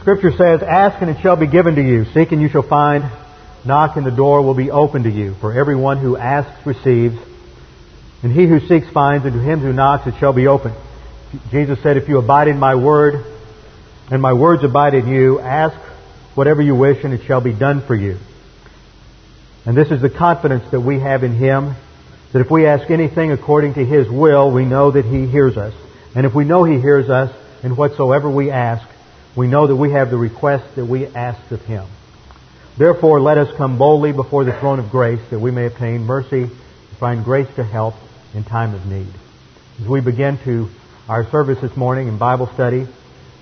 Scripture says, Ask and it shall be given to you. Seek and you shall find. Knock and the door will be open to you. For everyone who asks receives. And he who seeks finds, and to him who knocks it shall be open. Jesus said, If you abide in my word, and my words abide in you, ask whatever you wish, and it shall be done for you. And this is the confidence that we have in him, that if we ask anything according to his will, we know that he hears us. And if we know he hears us in whatsoever we ask, we know that we have the request that we asked of him. Therefore, let us come boldly before the throne of grace that we may obtain mercy and find grace to help in time of need. As we begin to our service this morning in Bible study,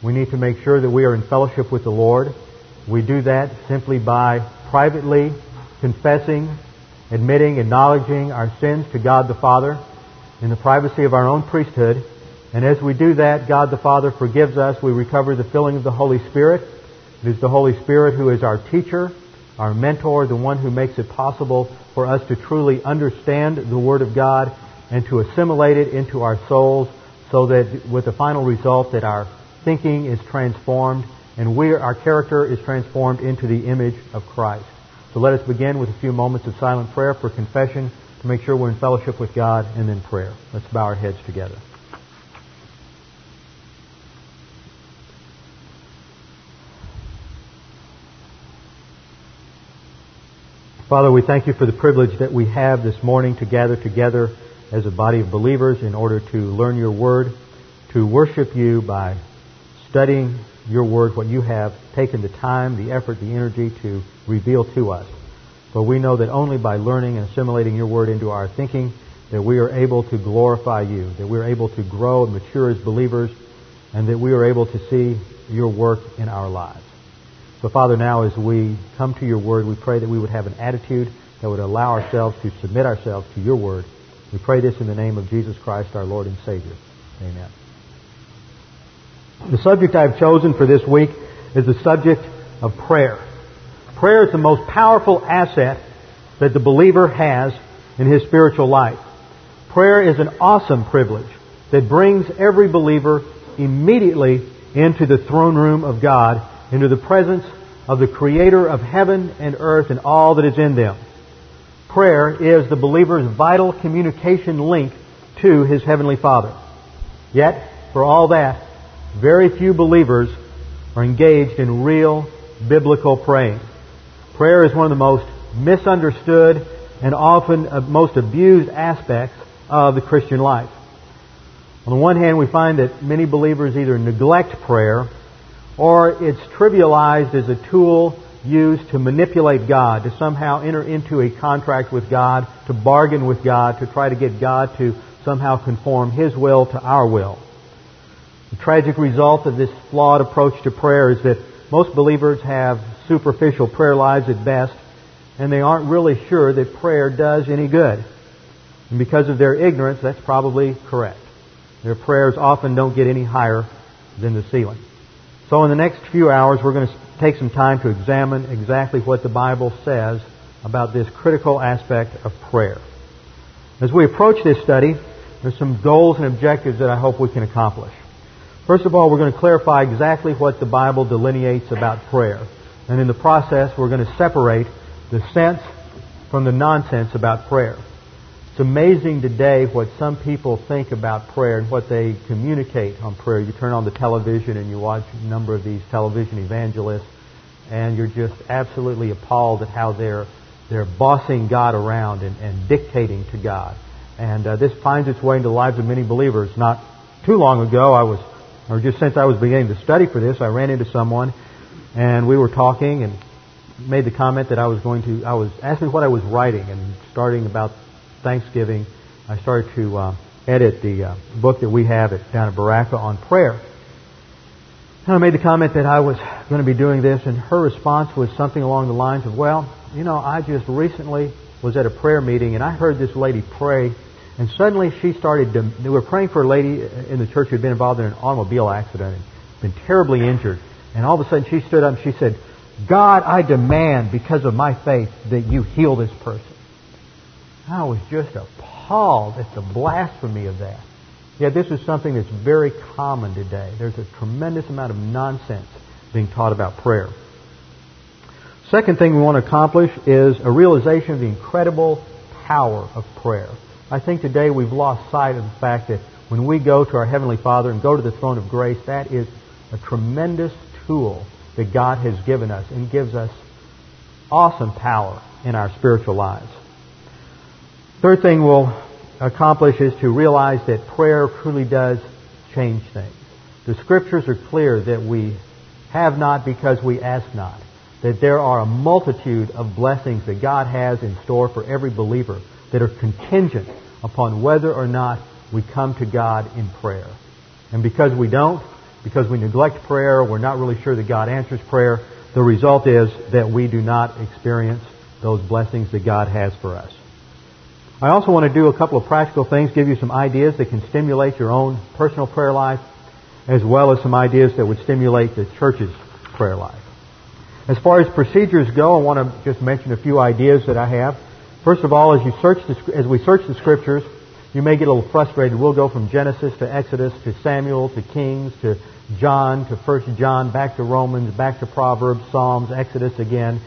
we need to make sure that we are in fellowship with the Lord. We do that simply by privately confessing, admitting, acknowledging our sins to God the Father in the privacy of our own priesthood. And as we do that, God the Father forgives us. We recover the filling of the Holy Spirit. It is the Holy Spirit who is our teacher, our mentor, the one who makes it possible for us to truly understand the Word of God and to assimilate it into our souls so that with the final result that our thinking is transformed and we, our character is transformed into the image of Christ. So let us begin with a few moments of silent prayer for confession to make sure we're in fellowship with God and then prayer. Let's bow our heads together. Father, we thank you for the privilege that we have this morning to gather together as a body of believers in order to learn your word, to worship you by studying your word, what you have taken the time, the effort, the energy to reveal to us. For we know that only by learning and assimilating your word into our thinking that we are able to glorify you, that we are able to grow and mature as believers, and that we are able to see your work in our lives. So, Father, now as we come to your word, we pray that we would have an attitude that would allow ourselves to submit ourselves to your word. We pray this in the name of Jesus Christ, our Lord and Savior. Amen. The subject I've chosen for this week is the subject of prayer. Prayer is the most powerful asset that the believer has in his spiritual life. Prayer is an awesome privilege that brings every believer immediately into the throne room of God into the presence of the Creator of heaven and earth and all that is in them. Prayer is the believer's vital communication link to his Heavenly Father. Yet, for all that, very few believers are engaged in real biblical praying. Prayer is one of the most misunderstood and often uh, most abused aspects of the Christian life. On the one hand, we find that many believers either neglect prayer or it's trivialized as a tool used to manipulate God, to somehow enter into a contract with God, to bargain with God, to try to get God to somehow conform His will to our will. The tragic result of this flawed approach to prayer is that most believers have superficial prayer lives at best, and they aren't really sure that prayer does any good. And because of their ignorance, that's probably correct. Their prayers often don't get any higher than the ceiling. So in the next few hours, we're going to take some time to examine exactly what the Bible says about this critical aspect of prayer. As we approach this study, there's some goals and objectives that I hope we can accomplish. First of all, we're going to clarify exactly what the Bible delineates about prayer. And in the process, we're going to separate the sense from the nonsense about prayer. It's amazing today what some people think about prayer and what they communicate on prayer. You turn on the television and you watch a number of these television evangelists, and you're just absolutely appalled at how they're they're bossing God around and, and dictating to God. And uh, this finds its way into the lives of many believers. Not too long ago, I was, or just since I was beginning to study for this, I ran into someone, and we were talking and made the comment that I was going to. I was asked me what I was writing and starting about Thanksgiving, I started to uh, edit the uh, book that we have at, down at Berachah on prayer. And I made the comment that I was going to be doing this, and her response was something along the lines of, Well, you know, I just recently was at a prayer meeting, and I heard this lady pray, and suddenly she started to. We were praying for a lady in the church who had been involved in an automobile accident and been terribly injured. And all of a sudden she stood up and she said, God, I demand, because of my faith, that you heal this person. I was just appalled at the blasphemy of that. Yet this is something that's very common today. There's a tremendous amount of nonsense being taught about prayer. Second thing we want to accomplish is a realization of the incredible power of prayer. I think today we've lost sight of the fact that when we go to our Heavenly Father and go to the throne of grace, that is a tremendous tool that God has given us and gives us awesome power in our spiritual lives. Third thing we'll accomplish is to realize that prayer truly does change things. The scriptures are clear that we have not because we ask not. That there are a multitude of blessings that God has in store for every believer that are contingent upon whether or not we come to God in prayer. And because we don't, because we neglect prayer, we're not really sure that God answers prayer, the result is that we do not experience those blessings that God has for us. I also want to do a couple of practical things, give you some ideas that can stimulate your own personal prayer life, as well as some ideas that would stimulate the church's prayer life. As far as procedures go, I want to just mention a few ideas that I have. First of all, as you search the, as we search the scriptures, you may get a little frustrated. We'll go from Genesis to Exodus to Samuel to Kings to John to First John, back to Romans, back to Proverbs, Psalms, Exodus again.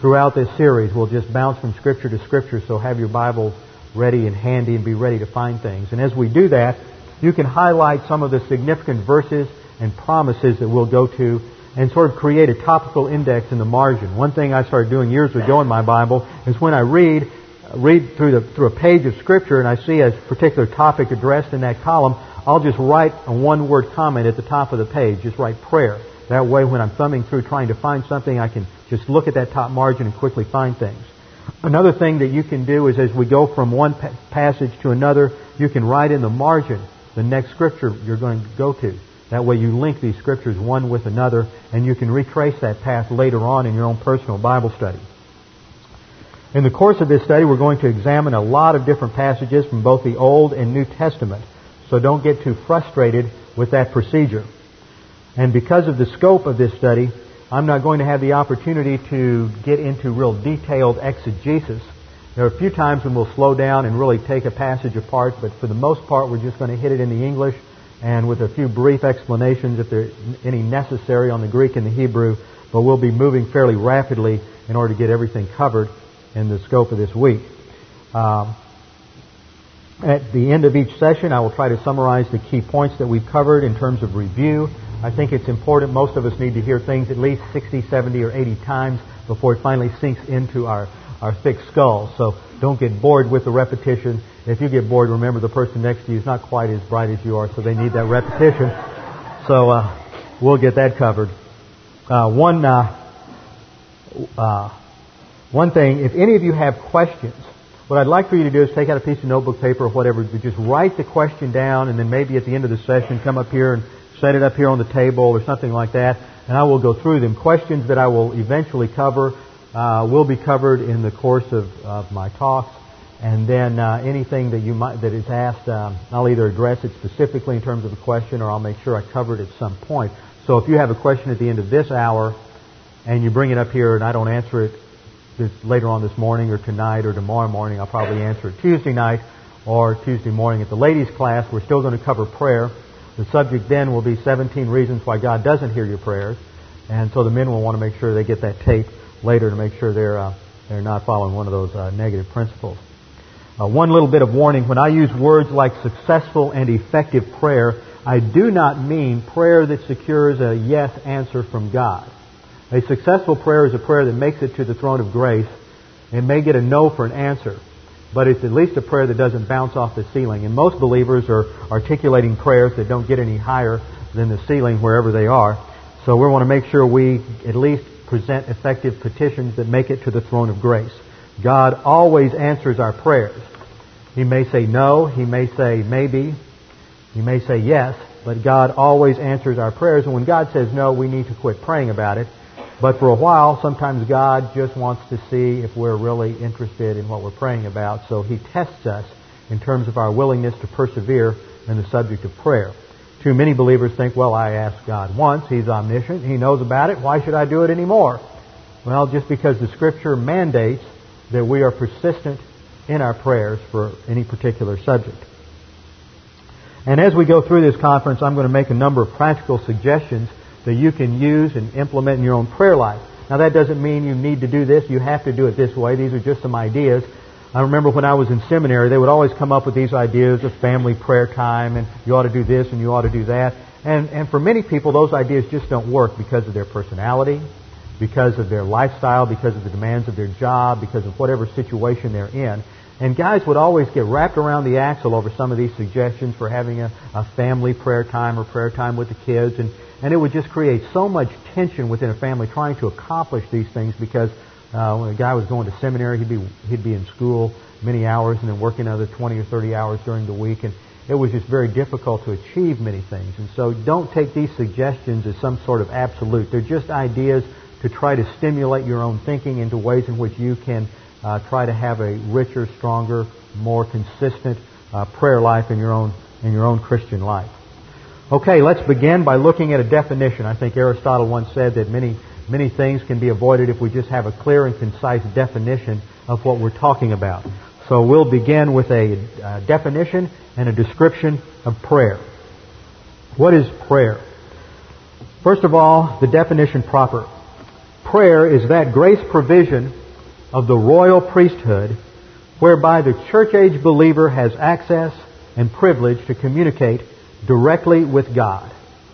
Throughout this series, we'll just bounce from scripture to scripture, so have your Bible ready and handy and be ready to find things. And as we do that, you can highlight some of the significant verses and promises that we'll go to and sort of create a topical index in the margin. One thing I started doing years ago in my Bible is when I read, read through, the, through a page of Scripture and I see a particular topic addressed in that column, I'll just write a one word comment at the top of the page. Just write prayer. That way when I'm thumbing through trying to find something, I can just look at that top margin and quickly find things. Another thing that you can do is as we go from one passage to another, you can write in the margin the next scripture you're going to go to. That way you link these scriptures one with another and you can retrace that path later on in your own personal Bible study. In the course of this study, we're going to examine a lot of different passages from both the Old and New Testament. So don't get too frustrated with that procedure. And because of the scope of this study, I'm not going to have the opportunity to get into real detailed exegesis. There are a few times when we'll slow down and really take a passage apart, but for the most part, we're just going to hit it in the English and with a few brief explanations if there's any necessary on the Greek and the Hebrew, but we'll be moving fairly rapidly in order to get everything covered in the scope of this week. Um, at the end of each session, I will try to summarize the key points that we've covered in terms of review I think it's important. Most of us need to hear things at least 60, 70, or 80 times before it finally sinks into our, our thick skull. So don't get bored with the repetition. If you get bored, remember the person next to you is not quite as bright as you are, so they need that repetition. So uh, we'll get that covered. Uh, one, uh, uh one thing, if any of you have questions, what I'd like for you to do is take out a piece of notebook paper or whatever, just write the question down, and then maybe at the end of the session, come up here and set it up here on the table or something like that, and I will go through them. Questions that I will eventually cover uh, will be covered in the course of, of my talks, and then uh, anything that you might that is asked, um, I'll either address it specifically in terms of a question, or I'll make sure I cover it at some point. So if you have a question at the end of this hour, and you bring it up here, and I don't answer it this, later on this morning, or tonight, or tomorrow morning, I'll probably answer it Tuesday night or Tuesday morning at the ladies' class. We're still going to cover prayer. The subject then will be 17 reasons why God doesn't hear your prayers. And so the men will want to make sure they get that tape later to make sure they're, uh, they're not following one of those uh, negative principles. Uh, one little bit of warning. When I use words like successful and effective prayer, I do not mean prayer that secures a yes answer from God. A successful prayer is a prayer that makes it to the throne of grace and may get a no for an answer but it's at least a prayer that doesn't bounce off the ceiling. And most believers are articulating prayers that don't get any higher than the ceiling wherever they are. So we want to make sure we at least present effective petitions that make it to the throne of grace. God always answers our prayers. He may say no, He may say maybe, He may say yes, but God always answers our prayers. And when God says no, we need to quit praying about it. But for a while, sometimes God just wants to see if we're really interested in what we're praying about. So He tests us in terms of our willingness to persevere in the subject of prayer. Too many believers think, well, I asked God once. He's omniscient. He knows about it. Why should I do it anymore? Well, just because the Scripture mandates that we are persistent in our prayers for any particular subject. And as we go through this conference, I'm going to make a number of practical suggestions that you can use and implement in your own prayer life. Now that doesn't mean you need to do this, you have to do it this way. These are just some ideas. I remember when I was in seminary, they would always come up with these ideas of family prayer time and you ought to do this and you ought to do that. And, and for many people, those ideas just don't work because of their personality, because of their lifestyle, because of the demands of their job, because of whatever situation they're in. And guys would always get wrapped around the axle over some of these suggestions for having a, a family prayer time or prayer time with the kids. And, and it would just create so much tension within a family trying to accomplish these things because uh, when a guy was going to seminary, he'd be, he'd be in school many hours and then working another 20 or 30 hours during the week. And it was just very difficult to achieve many things. And so don't take these suggestions as some sort of absolute. They're just ideas to try to stimulate your own thinking into ways in which you can uh, try to have a richer, stronger, more consistent uh, prayer life in your own in your own Christian life. Okay, let's begin by looking at a definition. I think Aristotle once said that many many things can be avoided if we just have a clear and concise definition of what we're talking about. So we'll begin with a definition and a description of prayer. What is prayer? First of all, the definition proper. Prayer is that grace provision of the royal priesthood whereby the church age believer has access and privilege to communicate directly with God.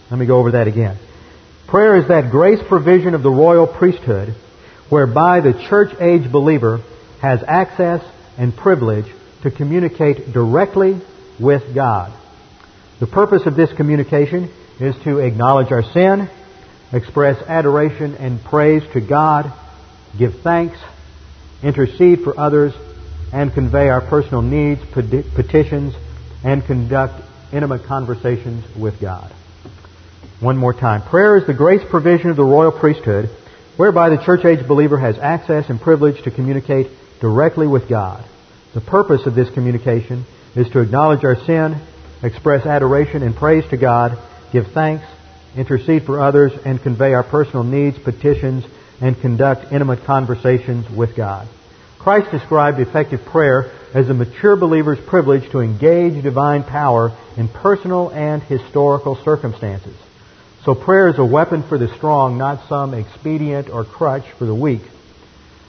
Let me go over that again. Prayer is that grace provision of the royal priesthood whereby the church age believer has access and privilege to communicate directly with God. The purpose of this communication is to acknowledge our sin, express adoration and praise to God, give thanks intercede for others, and convey our personal needs, petitions, and conduct intimate conversations with God. One more time. Prayer is the grace provision of the royal priesthood whereby the church age believer has access and privilege to communicate directly with God. The purpose of this communication is to acknowledge our sin, express adoration and praise to God, give thanks, intercede for others, and convey our personal needs, petitions, and conduct intimate conversations with God. Christ described effective prayer as a mature believer's privilege to engage divine power in personal and historical circumstances. So prayer is a weapon for the strong, not some expedient or crutch for the weak.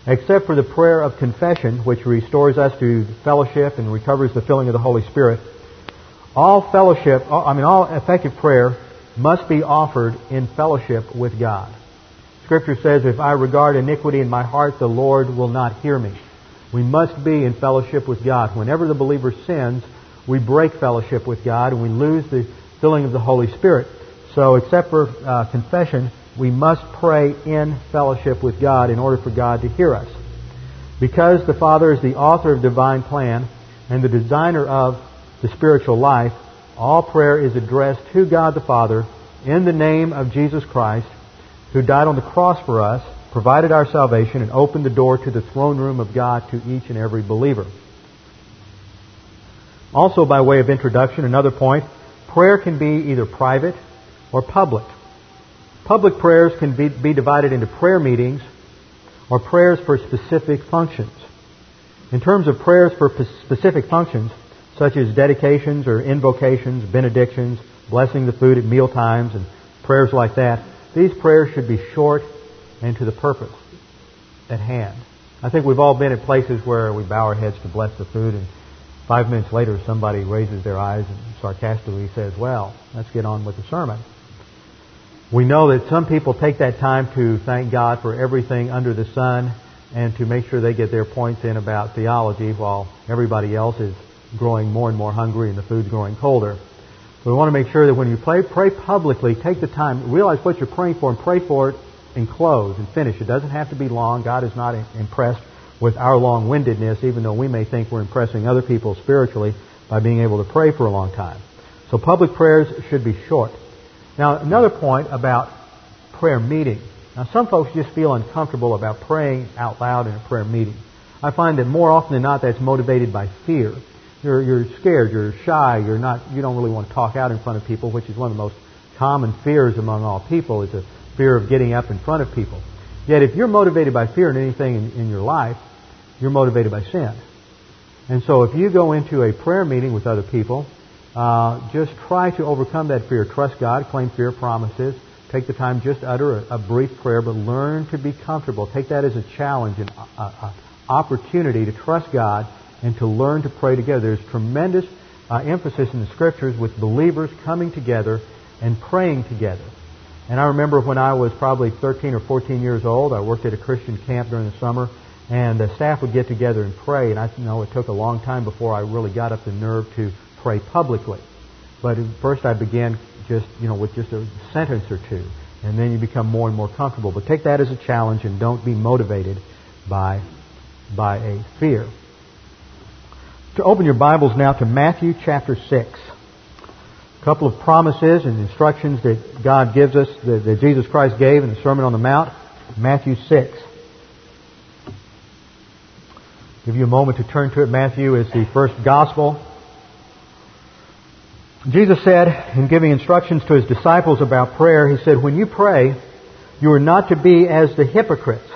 Except for the prayer of confession, which restores us to fellowship and recovers the filling of the Holy Spirit, all fellowship, I mean, all effective prayer must be offered in fellowship with God. Scripture says, if I regard iniquity in my heart, the Lord will not hear me. We must be in fellowship with God. Whenever the believer sins, we break fellowship with God and we lose the filling of the Holy Spirit. So, except for uh, confession, we must pray in fellowship with God in order for God to hear us. Because the Father is the author of divine plan and the designer of the spiritual life, all prayer is addressed to God the Father in the name of Jesus Christ who died on the cross for us, provided our salvation, and opened the door to the throne room of God to each and every believer. Also, by way of introduction, another point, prayer can be either private or public. Public prayers can be, be divided into prayer meetings or prayers for specific functions. In terms of prayers for specific functions, such as dedications or invocations, benedictions, blessing the food at meal times, and prayers like that, these prayers should be short and to the purpose at hand. I think we've all been at places where we bow our heads to bless the food and five minutes later somebody raises their eyes and sarcastically says, well, let's get on with the sermon. We know that some people take that time to thank God for everything under the sun and to make sure they get their points in about theology while everybody else is growing more and more hungry and the food's growing colder. We want to make sure that when you pray, pray publicly. Take the time. Realize what you're praying for and pray for it and close and finish. It doesn't have to be long. God is not impressed with our long-windedness, even though we may think we're impressing other people spiritually by being able to pray for a long time. So public prayers should be short. Now, another point about prayer meeting. Now, some folks just feel uncomfortable about praying out loud in a prayer meeting. I find that more often than not, that's motivated by fear. You're, you're scared, you're shy, you're not, you don't really want to talk out in front of people, which is one of the most common fears among all people, is a fear of getting up in front of people. Yet, if you're motivated by fear in anything in, in your life, you're motivated by sin. And so, if you go into a prayer meeting with other people, uh, just try to overcome that fear. Trust God, claim fear promises. Take the time, just utter a, a brief prayer, but learn to be comfortable. Take that as a challenge, an opportunity to trust God and to learn to pray together. There's tremendous uh, emphasis in the scriptures with believers coming together and praying together. And I remember when I was probably 13 or 14 years old, I worked at a Christian camp during the summer, and the staff would get together and pray. And I know it took a long time before I really got up the nerve to pray publicly. But first I began just, you know, with just a sentence or two. And then you become more and more comfortable. But take that as a challenge and don't be motivated by, by a fear. To open your Bibles now to Matthew chapter 6. A couple of promises and instructions that God gives us, that, that Jesus Christ gave in the Sermon on the Mount. Matthew 6. Give you a moment to turn to it. Matthew is the first gospel Jesus said, in giving instructions to his disciples about prayer, he said, When you pray, you are not to be as the hypocrites,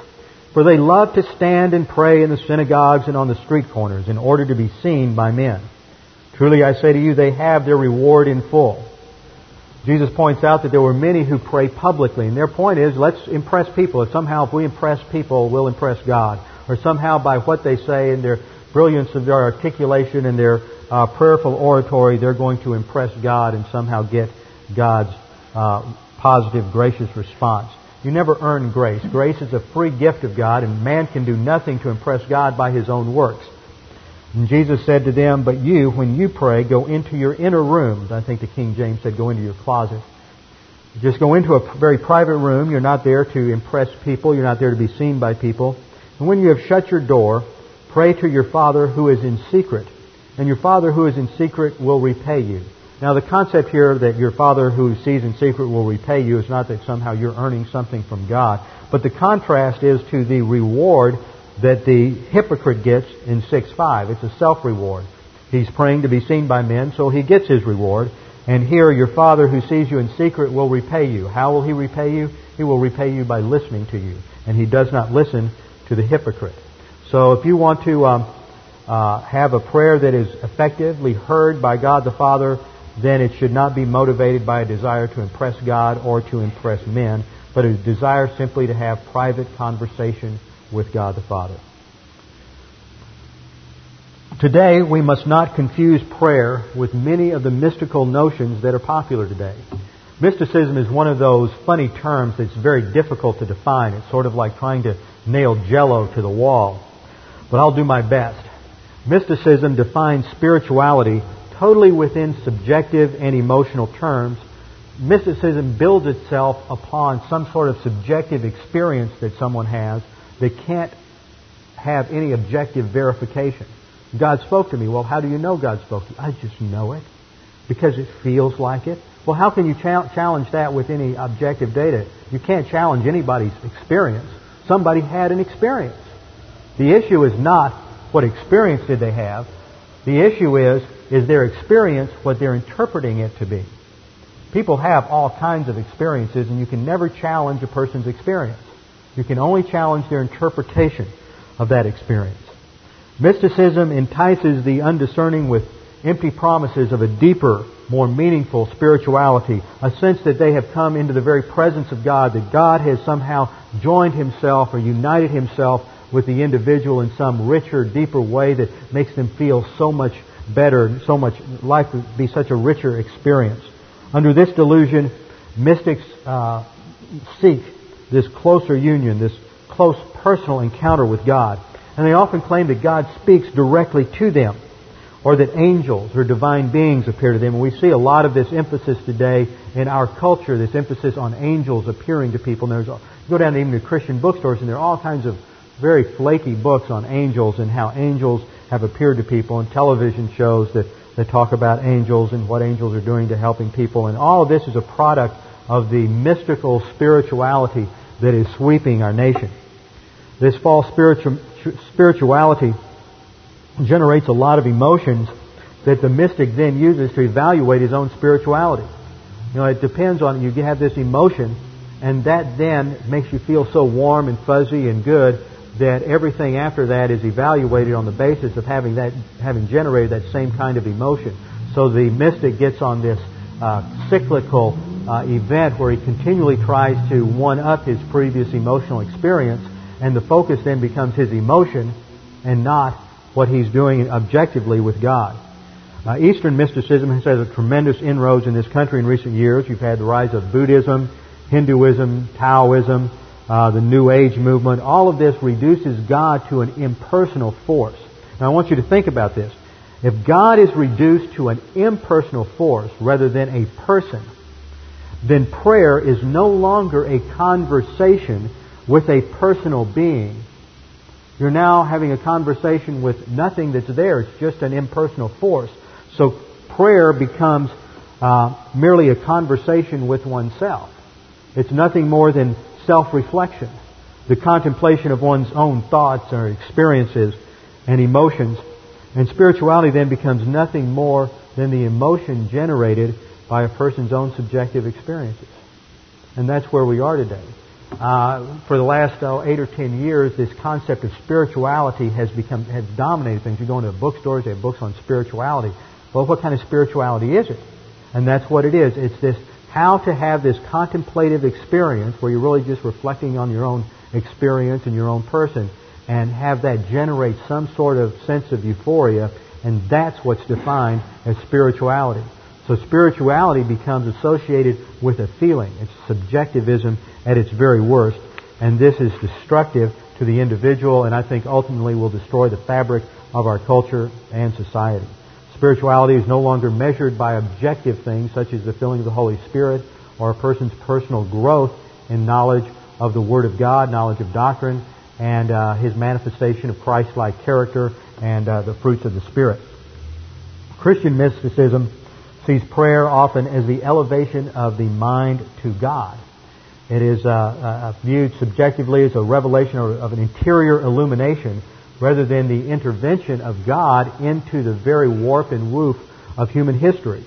for they love to stand and pray in the synagogues and on the street corners in order to be seen by men. Truly I say to you, they have their reward in full. Jesus points out that there were many who pray publicly, and their point is, let's impress people. If somehow if we impress people, we'll impress God. Or somehow by what they say and their brilliance of their articulation and their uh, prayerful oratory, they're going to impress God and somehow get God's uh, positive, gracious response. You never earn grace. Grace is a free gift of God, and man can do nothing to impress God by his own works. And Jesus said to them, But you, when you pray, go into your inner room. I think the King James said, Go into your closet. Just go into a very private room. You're not there to impress people. You're not there to be seen by people. And when you have shut your door, pray to your Father who is in secret and your Father who is in secret will repay you. Now, the concept here that your Father who sees in secret will repay you is not that somehow you're earning something from God, but the contrast is to the reward that the hypocrite gets in 6.5. It's a self-reward. He's praying to be seen by men, so he gets his reward. And here, your Father who sees you in secret will repay you. How will he repay you? He will repay you by listening to you. And he does not listen to the hypocrite. So if you want to um, uh, have a prayer that is effectively heard by God the Father, then it should not be motivated by a desire to impress God or to impress men, but a desire simply to have private conversation with God the Father. Today, we must not confuse prayer with many of the mystical notions that are popular today. Mysticism is one of those funny terms that's very difficult to define. It's sort of like trying to nail jello to the wall. But I'll do my best. Mysticism defines spirituality totally within subjective and emotional terms. Mysticism builds itself upon some sort of subjective experience that someone has that can't have any objective verification. God spoke to me. Well, how do you know God spoke to you? I just know it because it feels like it. Well, how can you challenge that with any objective data? You can't challenge anybody's experience. Somebody had an experience. The issue is not what experience did they have? The issue is, is their experience what they're interpreting it to be? People have all kinds of experiences, and you can never challenge a person's experience. You can only challenge their interpretation of that experience. Mysticism entices the undiscerning with empty promises of a deeper, more meaningful spirituality, a sense that they have come into the very presence of God, that God has somehow joined himself or united himself with the individual in some richer, deeper way that makes them feel so much better, so much life would be such a richer experience. Under this delusion, mystics uh, seek this closer union, this close personal encounter with God. And they often claim that God speaks directly to them, or that angels or divine beings appear to them. And we see a lot of this emphasis today in our culture, this emphasis on angels appearing to people. And there's, you go down even to Christian bookstores, and there are all kinds of very flaky books on angels and how angels have appeared to people and television shows that that talk about angels and what angels are doing to helping people. And all of this is a product of the mystical spirituality that is sweeping our nation. This false spiritu- spirituality generates a lot of emotions that the mystic then uses to evaluate his own spirituality. You know, it depends on you have this emotion, and that then makes you feel so warm and fuzzy and good that everything after that is evaluated on the basis of having that having generated that same kind of emotion. So the mystic gets on this uh, cyclical uh, event where he continually tries to one up his previous emotional experience, and the focus then becomes his emotion and not what he's doing objectively with God. Uh, Eastern mysticism has had a tremendous inroads in this country in recent years. You've had the rise of Buddhism, Hinduism, Taoism, uh, the New Age movement. All of this reduces God to an impersonal force. Now I want you to think about this. If God is reduced to an impersonal force rather than a person, then prayer is no longer a conversation with a personal being. You're now having a conversation with nothing that's there. It's just an impersonal force. So prayer becomes uh, merely a conversation with oneself. It's nothing more than self-reflection, the contemplation of one's own thoughts or experiences and emotions. And spirituality then becomes nothing more than the emotion generated by a person's own subjective experiences. And that's where we are today. Uh, for the last uh, eight or ten years, this concept of spirituality has become has dominated things. You go into bookstores; they have books on spirituality. Well, what kind of spirituality is it? And that's what it is. It's this how to have this contemplative experience where you're really just reflecting on your own experience and your own person, and have that generate some sort of sense of euphoria, and that's what's defined as spirituality. So spirituality becomes associated with a feeling. It's subjectivism at its very worst. And this is destructive to the individual and I think ultimately will destroy the fabric of our culture and society. Spirituality is no longer measured by objective things such as the filling of the Holy Spirit or a person's personal growth in knowledge of the Word of God, knowledge of doctrine, and uh, his manifestation of Christ-like character and uh, the fruits of the Spirit. Christian mysticism sees prayer often as the elevation of the mind to God. It is uh, viewed subjectively as a revelation of an interior illumination rather than the intervention of God into the very warp and woof of human history.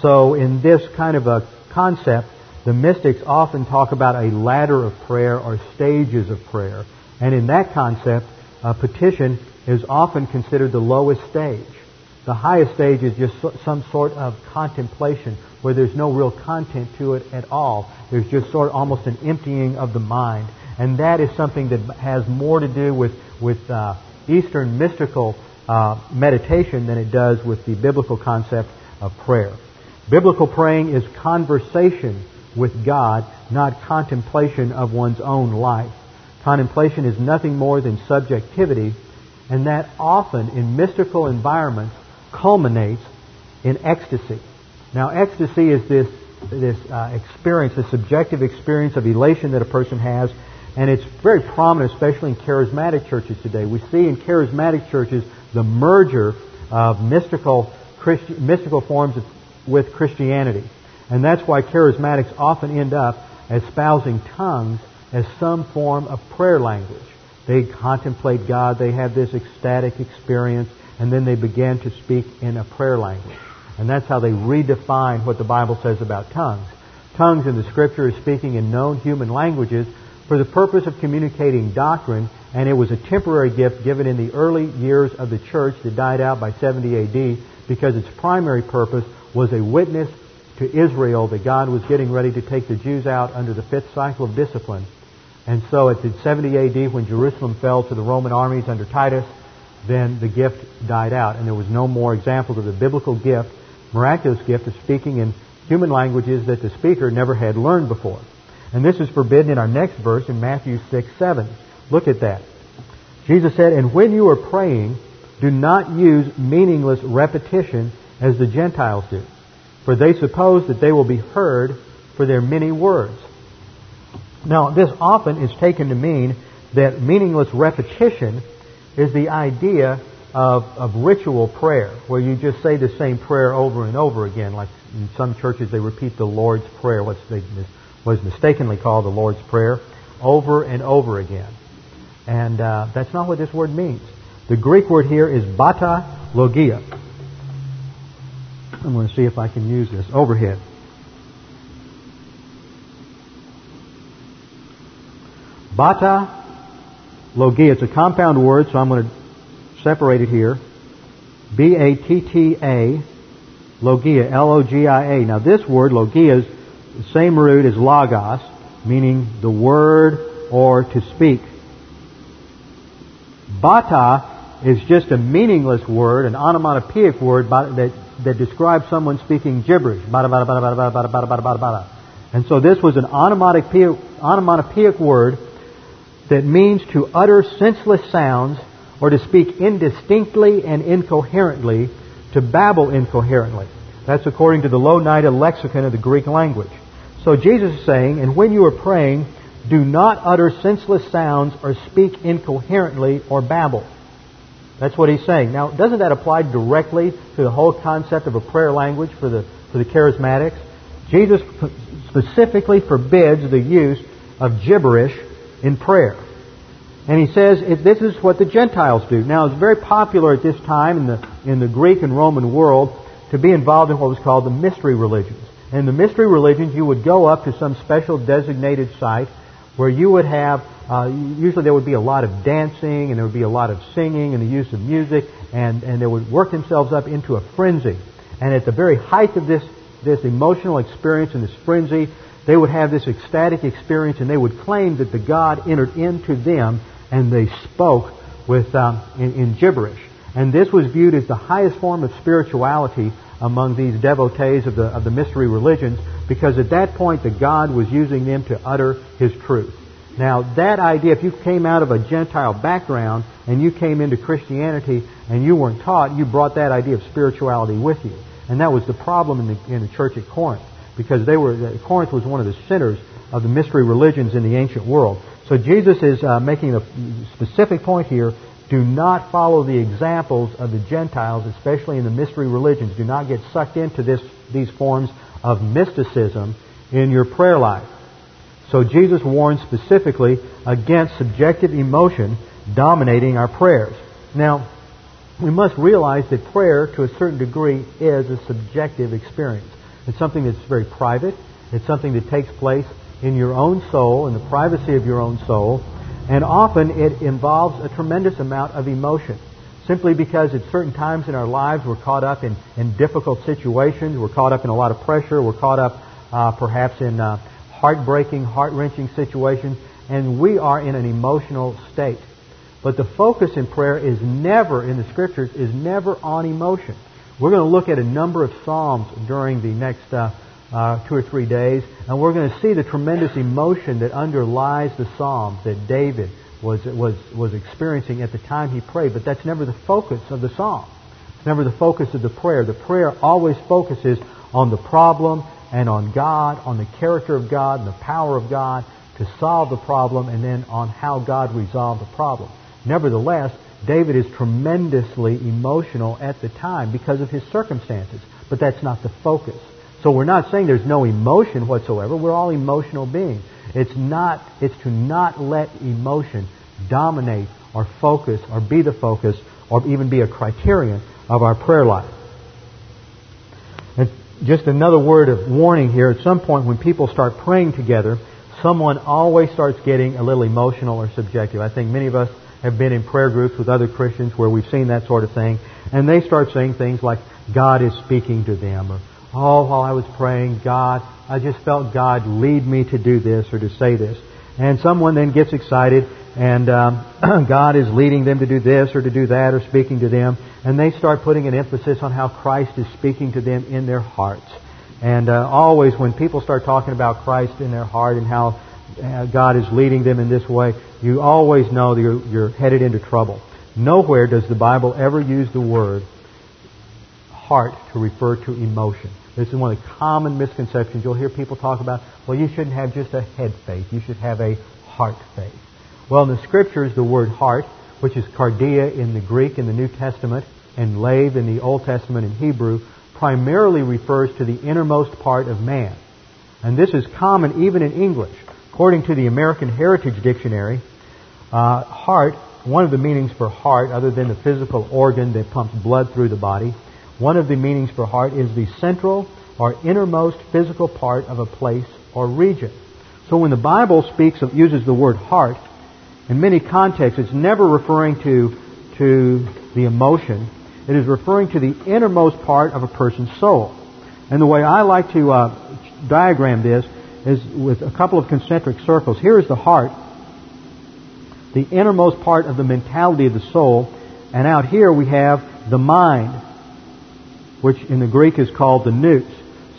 So in this kind of a concept, the mystics often talk about a ladder of prayer or stages of prayer. And in that concept, a petition is often considered the lowest stage. The highest stage is just some sort of contemplation where there's no real content to it at all. There's just sort of almost an emptying of the mind. And that is something that has more to do with, with uh, Eastern mystical uh, meditation than it does with the biblical concept of prayer. Biblical praying is conversation with God, not contemplation of one's own life. Contemplation is nothing more than subjectivity, and that often in mystical environments culminates in ecstasy. Now, ecstasy is this, this uh, experience, the subjective experience of elation that a person has, and it's very prominent, especially in charismatic churches today. We see in charismatic churches the merger of mystical, Christi- mystical forms of, with Christianity. And that's why charismatics often end up espousing tongues as some form of prayer language. They contemplate God, they have this ecstatic experience, and then they begin to speak in a prayer language. And that's how they redefine what the Bible says about tongues. Tongues in the Scripture is speaking in known human languages for the purpose of communicating doctrine, and it was a temporary gift given in the early years of the church that died out by 70 AD because its primary purpose was a witness to Israel that God was getting ready to take the Jews out under the fifth cycle of discipline. And so at the 70 AD when Jerusalem fell to the Roman armies under Titus, then the gift died out, and there was no more examples of the biblical gift, miraculous gift of speaking in human languages that the speaker never had learned before. And this is forbidden in our next verse in Matthew 6, 7. Look at that. Jesus said, And when you are praying, do not use meaningless repetition as the Gentiles do, for they suppose that they will be heard for their many words. Now, this often is taken to mean that meaningless repetition is the idea of, of ritual prayer, where you just say the same prayer over and over again. Like in some churches, they repeat the Lord's Prayer, what's they, was mistakenly called the Lord's Prayer, over and over again. And uh, that's not what this word means. The Greek word here is batta logia. I'm going to see if I can use this overhead. Batta logia. It's a compound word, so I'm going to separate it here. B-A-T-T-A, logia, L-O-G-I-A. Now this word, logia, is the same root as logos, meaning the word or to speak. Batta is just a meaningless word, an onomatopoeic word that, that describes someone speaking gibberish. Bada, bada, bada, bada, bada, bada, bada, bada, bada. And so this was an onomatopoeic, onomatopoeic word that means to utter senseless sounds or to speak indistinctly and incoherently, to babble incoherently. That's according to the Louw-Nida lexicon of the Greek language. So Jesus is saying, and when you are praying, do not utter senseless sounds or speak incoherently or babble. That's what he's saying. Now, doesn't that apply directly to the whole concept of a prayer language for the, for the charismatics? Jesus specifically forbids the use of gibberish in prayer. And he says this is what the Gentiles do. Now, it's very popular at this time in the, in the Greek and Roman world to be involved in what was called the mystery religions. In the mystery religions, you would go up to some special designated site where you would have, uh, usually there would be a lot of dancing and there would be a lot of singing and the use of music, and, and they would work themselves up into a frenzy. And at the very height of this, this emotional experience and this frenzy, they would have this ecstatic experience and they would claim that the God entered into them and they spoke with um, in, in gibberish. And this was viewed as the highest form of spirituality among these devotees of the, of the mystery religions because at that point the God was using them to utter His truth. Now that idea, if you came out of a Gentile background and you came into Christianity and you weren't taught, you brought that idea of spirituality with you. And that was the problem in the, in the church at Corinth because they were, Corinth was one of the centers of the mystery religions in the ancient world. So Jesus is uh, making a specific point here. Do not follow the examples of the Gentiles, especially in the mystery religions. Do not get sucked into this, these forms of mysticism in your prayer life. So Jesus warns specifically against subjective emotion dominating our prayers. Now, we must realize that prayer, to a certain degree, is a subjective experience. It's something that's very private. It's something that takes place in your own soul, in the privacy of your own soul, and often it involves a tremendous amount of emotion. Simply because at certain times in our lives we're caught up in, in difficult situations, we're caught up in a lot of pressure, we're caught up uh, perhaps in uh, heartbreaking, heart wrenching situations, and we are in an emotional state. But the focus in prayer is never, in the scriptures, is never on emotion. We're going to look at a number of Psalms during the next uh, uh, two or three days, and we're going to see the tremendous emotion that underlies the Psalms that David was, was, was experiencing at the time he prayed. But that's never the focus of the Psalm. It's never the focus of the prayer. The prayer always focuses on the problem and on God, on the character of God and the power of God to solve the problem, and then on how God resolved the problem. Nevertheless, David is tremendously emotional at the time because of his circumstances, but that's not the focus. So we're not saying there's no emotion whatsoever. We're all emotional beings. It's not, it's to not let emotion dominate or focus or be the focus or even be a criterion of our prayer life. And just another word of warning here. At some point when people start praying together, someone always starts getting a little emotional or subjective. I think many of us have been in prayer groups with other Christians where we've seen that sort of thing. And they start saying things like, God is speaking to them or Oh, while I was praying, God, I just felt God lead me to do this or to say this. And someone then gets excited and um, God is leading them to do this or to do that or speaking to them. And they start putting an emphasis on how Christ is speaking to them in their hearts. And uh, always when people start talking about Christ in their heart and how uh, God is leading them in this way, you always know that you're, you're headed into trouble. Nowhere does the Bible ever use the word heart to refer to emotion. This is one of the common misconceptions. You'll hear people talk about, well, you shouldn't have just a head faith. You should have a heart faith. Well, in the scriptures, the word heart which is kardia in the Greek in the New Testament and lave in the Old Testament in Hebrew, primarily refers to the innermost part of man. And this is common even in English. According to the American Heritage Dictionary, uh, heart, one of the meanings for heart, other than the physical organ that pumps blood through the body, one of the meanings for heart is the central or innermost physical part of a place or region. So when the Bible speaks of, uses the word heart, in many contexts, it's never referring to, to the emotion. It is referring to the innermost part of a person's soul. And the way I like to uh, diagram this is with a couple of concentric circles. Here is the heart, the innermost part of the mentality of the soul. And out here we have the mind, which in the Greek is called the nous.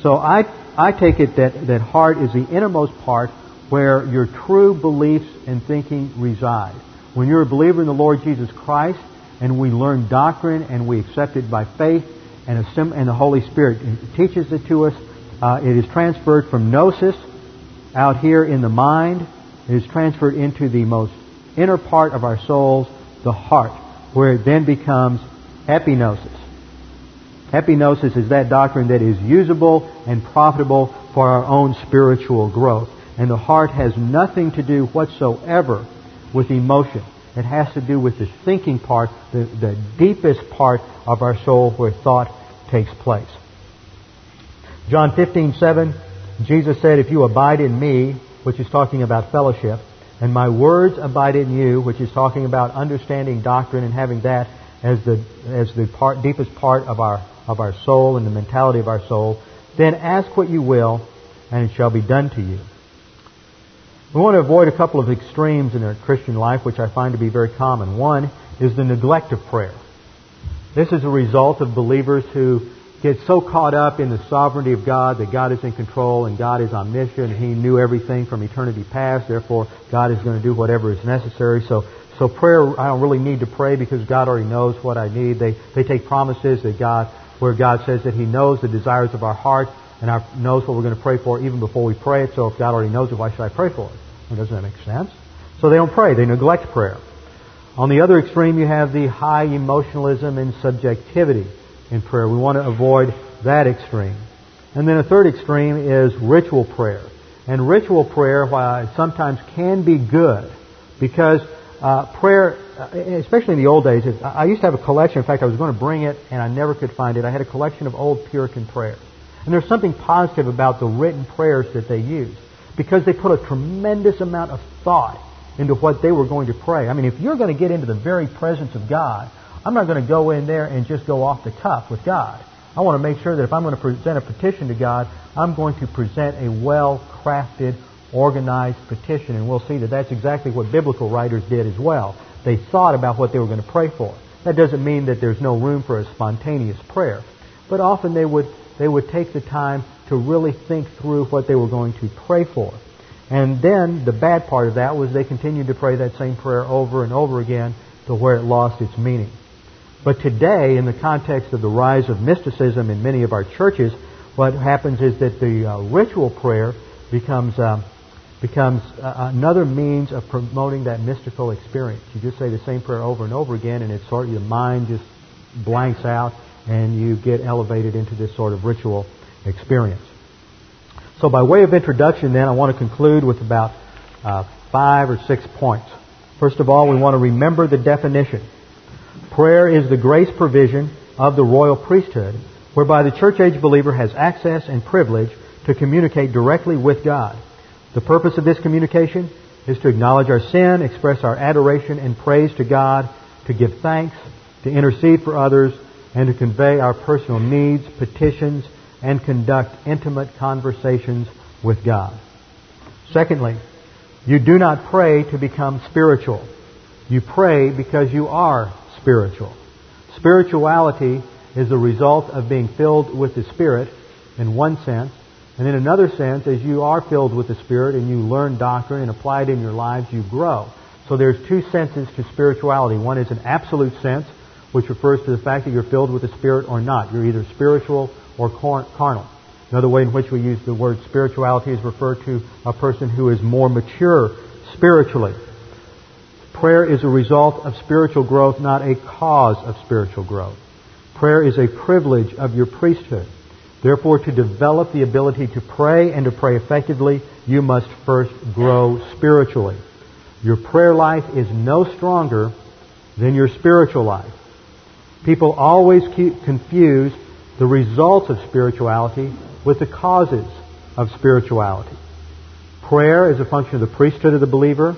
So I, I take it that, that heart is the innermost part where your true beliefs and thinking reside. When you're a believer in the Lord Jesus Christ, and we learn doctrine and we accept it by faith, and, and the Holy Spirit teaches it to us, uh, it is transferred from gnosis out here in the mind. It is transferred into the most inner part of our souls, the heart, where it then becomes epignosis. Epignosis is that doctrine that is usable and profitable for our own spiritual growth. And the heart has nothing to do whatsoever with emotion. It has to do with the thinking part, the, the deepest part of our soul where thought takes place. John 15, 7, Jesus said, If you abide in me, which is talking about fellowship, and my words abide in you, which is talking about understanding doctrine and having that as the, as the part, deepest part of our, of our soul and the mentality of our soul, then ask what you will, and it shall be done to you. We want to avoid a couple of extremes in our Christian life, which I find to be very common. One is the neglect of prayer. This is a result of believers who get so caught up in the sovereignty of God that God is in control and God is omniscient He knew everything from eternity past. Therefore, God is going to do whatever is necessary. So, so prayer, I don't really need to pray because God already knows what I need. They, they take promises that God, where God says that He knows the desires of our heart and our, knows what we're going to pray for even before we pray it. So if God already knows it, why should I pray for it? Well, doesn't that make sense? So they don't pray. They neglect prayer. On the other extreme, you have the high emotionalism and subjectivity in prayer. We want to avoid that extreme. And then a third extreme is ritual prayer. And ritual prayer, while it sometimes can be good, because uh, prayer, uh, especially in the old days, I used to have a collection. In fact, I was going to bring it, and I never could find it. I had a collection of old Puritan prayers. And there's something positive about the written prayers that they used because they put a tremendous amount of thought into what they were going to pray. I mean, if you're going to get into the very presence of God, I'm not going to go in there and just go off the cuff with God. I want to make sure that if I'm going to present a petition to God, I'm going to present a well-crafted, organized petition. And we'll see that that's exactly what biblical writers did as well. They thought about what they were going to pray for. That doesn't mean that there's no room for a spontaneous prayer. But often they would, they would take the time to really think through what they were going to pray for. And then the bad part of that was they continued to pray that same prayer over and over again to where it lost its meaning. But today, in the context of the rise of mysticism in many of our churches, what happens is that the uh, ritual prayer becomes um, becomes uh, another means of promoting that mystical experience. You just say the same prayer over and over again, and it's sort of your mind just blanks out, and you get elevated into this sort of ritual experience. So, by way of introduction, then, I want to conclude with about uh, five or six points. First of all, we want to remember the definition. Prayer is the grace provision of the royal priesthood, whereby the church age believer has access and privilege to communicate directly with God. The purpose of this communication is to acknowledge our sin, express our adoration and praise to God, to give thanks, to intercede for others, and to convey our personal needs, petitions, and conduct intimate conversations with God. Secondly, you do not pray to become spiritual. You pray because you are spiritual. Spirituality is the result of being filled with the Spirit in one sense, and in another sense, as you are filled with the Spirit and you learn doctrine and apply it in your lives, you grow. So there's two senses to spirituality. One is an absolute sense, which refers to the fact that you're filled with the Spirit or not. You're either spiritual or carnal. Another way in which we use the word spirituality is refer to a person who is more mature spiritually. Prayer is a result of spiritual growth, not a cause of spiritual growth. Prayer is a privilege of your priesthood. Therefore, to develop the ability to pray and to pray effectively, you must first grow spiritually. Your prayer life is no stronger than your spiritual life. People always confuse the results of spirituality with the causes of spirituality. Prayer is a function of the priesthood of the believer.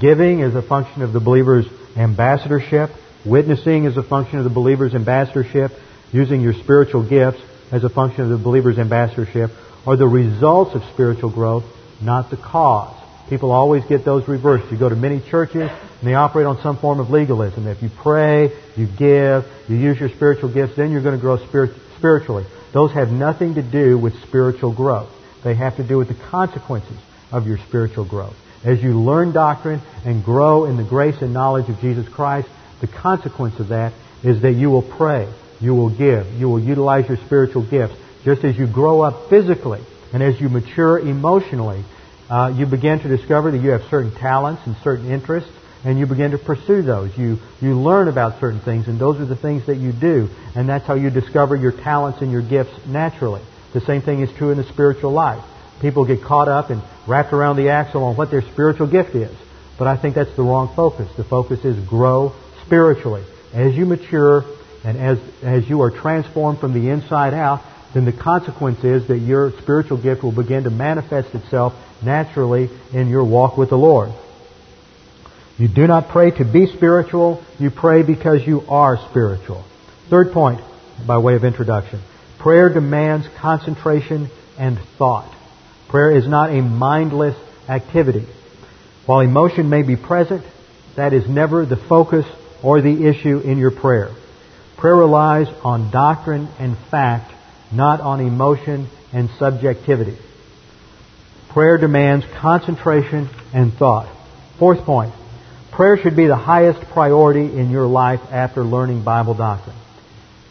Giving is a function of the believer's ambassadorship. Witnessing is a function of the believer's ambassadorship. Using your spiritual gifts as a function of the believer's ambassadorship are the results of spiritual growth, not the cause. People always get those reversed. You go to many churches and they operate on some form of legalism. If you pray, you give, you use your spiritual gifts, then you're going to grow spirit, spiritually. Those have nothing to do with spiritual growth. They have to do with the consequences of your spiritual growth. As you learn doctrine and grow in the grace and knowledge of Jesus Christ, the consequence of that is that you will pray, you will give, you will utilize your spiritual gifts. Just as you grow up physically and as you mature emotionally, uh, you begin to discover that you have certain talents and certain interests, and you begin to pursue those. You, you learn about certain things, and those are the things that you do, and that's how you discover your talents and your gifts naturally. The same thing is true in the spiritual life. People get caught up and wrapped around the axle on what their spiritual gift is. But I think that's the wrong focus. The focus is grow spiritually. As you mature and as, as you are transformed from the inside out, then the consequence is that your spiritual gift will begin to manifest itself naturally in your walk with the Lord. You do not pray to be spiritual, you pray because you are spiritual. Third point, by way of introduction. Prayer demands concentration and thought. Prayer is not a mindless activity. While emotion may be present, that is never the focus or the issue in your prayer. Prayer relies on doctrine and fact, not on emotion and subjectivity. Prayer demands concentration and thought. Fourth point. Prayer should be the highest priority in your life after learning Bible doctrine.